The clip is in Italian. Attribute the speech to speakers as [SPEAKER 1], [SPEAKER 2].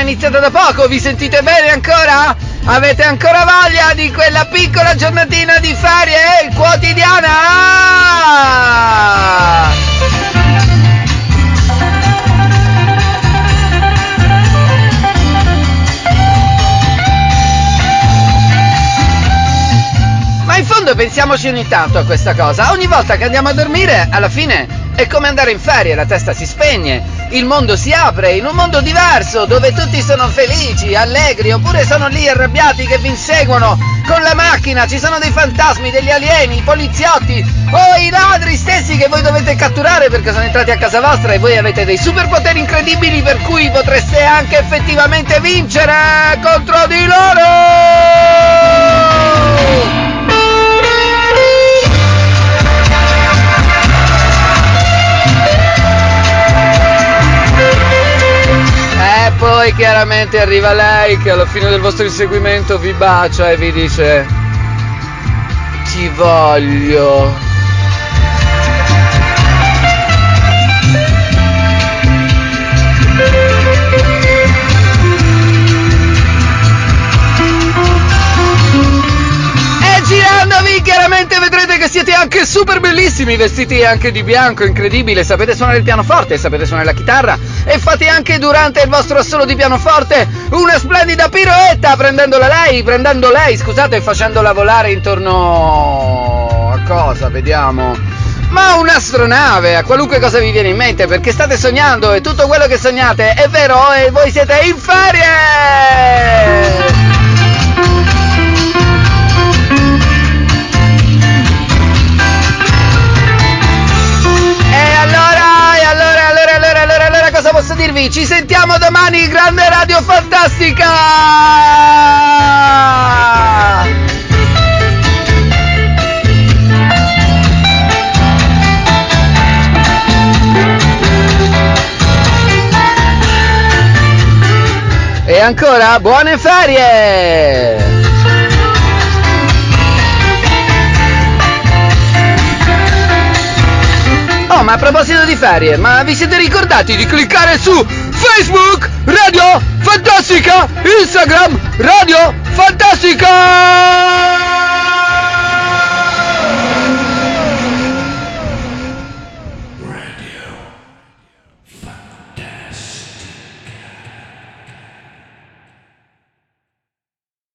[SPEAKER 1] iniziata da poco, vi sentite bene ancora? Avete ancora voglia di quella piccola giornatina di ferie quotidiana? Ma in fondo pensiamoci ogni tanto a questa cosa. Ogni volta che andiamo a dormire, alla fine è come andare in ferie, la testa si spegne, il mondo si apre in un mondo diverso dove tutti sono felici, allegri, oppure sono lì arrabbiati che vi inseguono con la macchina, ci sono dei fantasmi, degli alieni, i poliziotti o i ladri stessi che voi dovete catturare perché sono entrati a casa vostra e voi avete dei superpoteri incredibili per cui potreste anche effettivamente vincere contro di loro! Chiaramente arriva lei che alla fine del vostro inseguimento vi bacia e vi dice ti voglio. Siete anche super bellissimi, vestiti anche di bianco, incredibile, sapete suonare il pianoforte, sapete suonare la chitarra e fate anche durante il vostro assolo di pianoforte una splendida piroetta prendendola lei, prendendo lei, scusate, facendola volare intorno a cosa, vediamo. Ma un'astronave, a qualunque cosa vi viene in mente, perché state sognando e tutto quello che sognate è vero e voi siete in ferie! Ci sentiamo domani, grande radio fantastica! E ancora buone ferie! A proposito di ferie, ma vi siete ricordati di cliccare su Facebook Radio Fantastica, Instagram Radio Fantastica!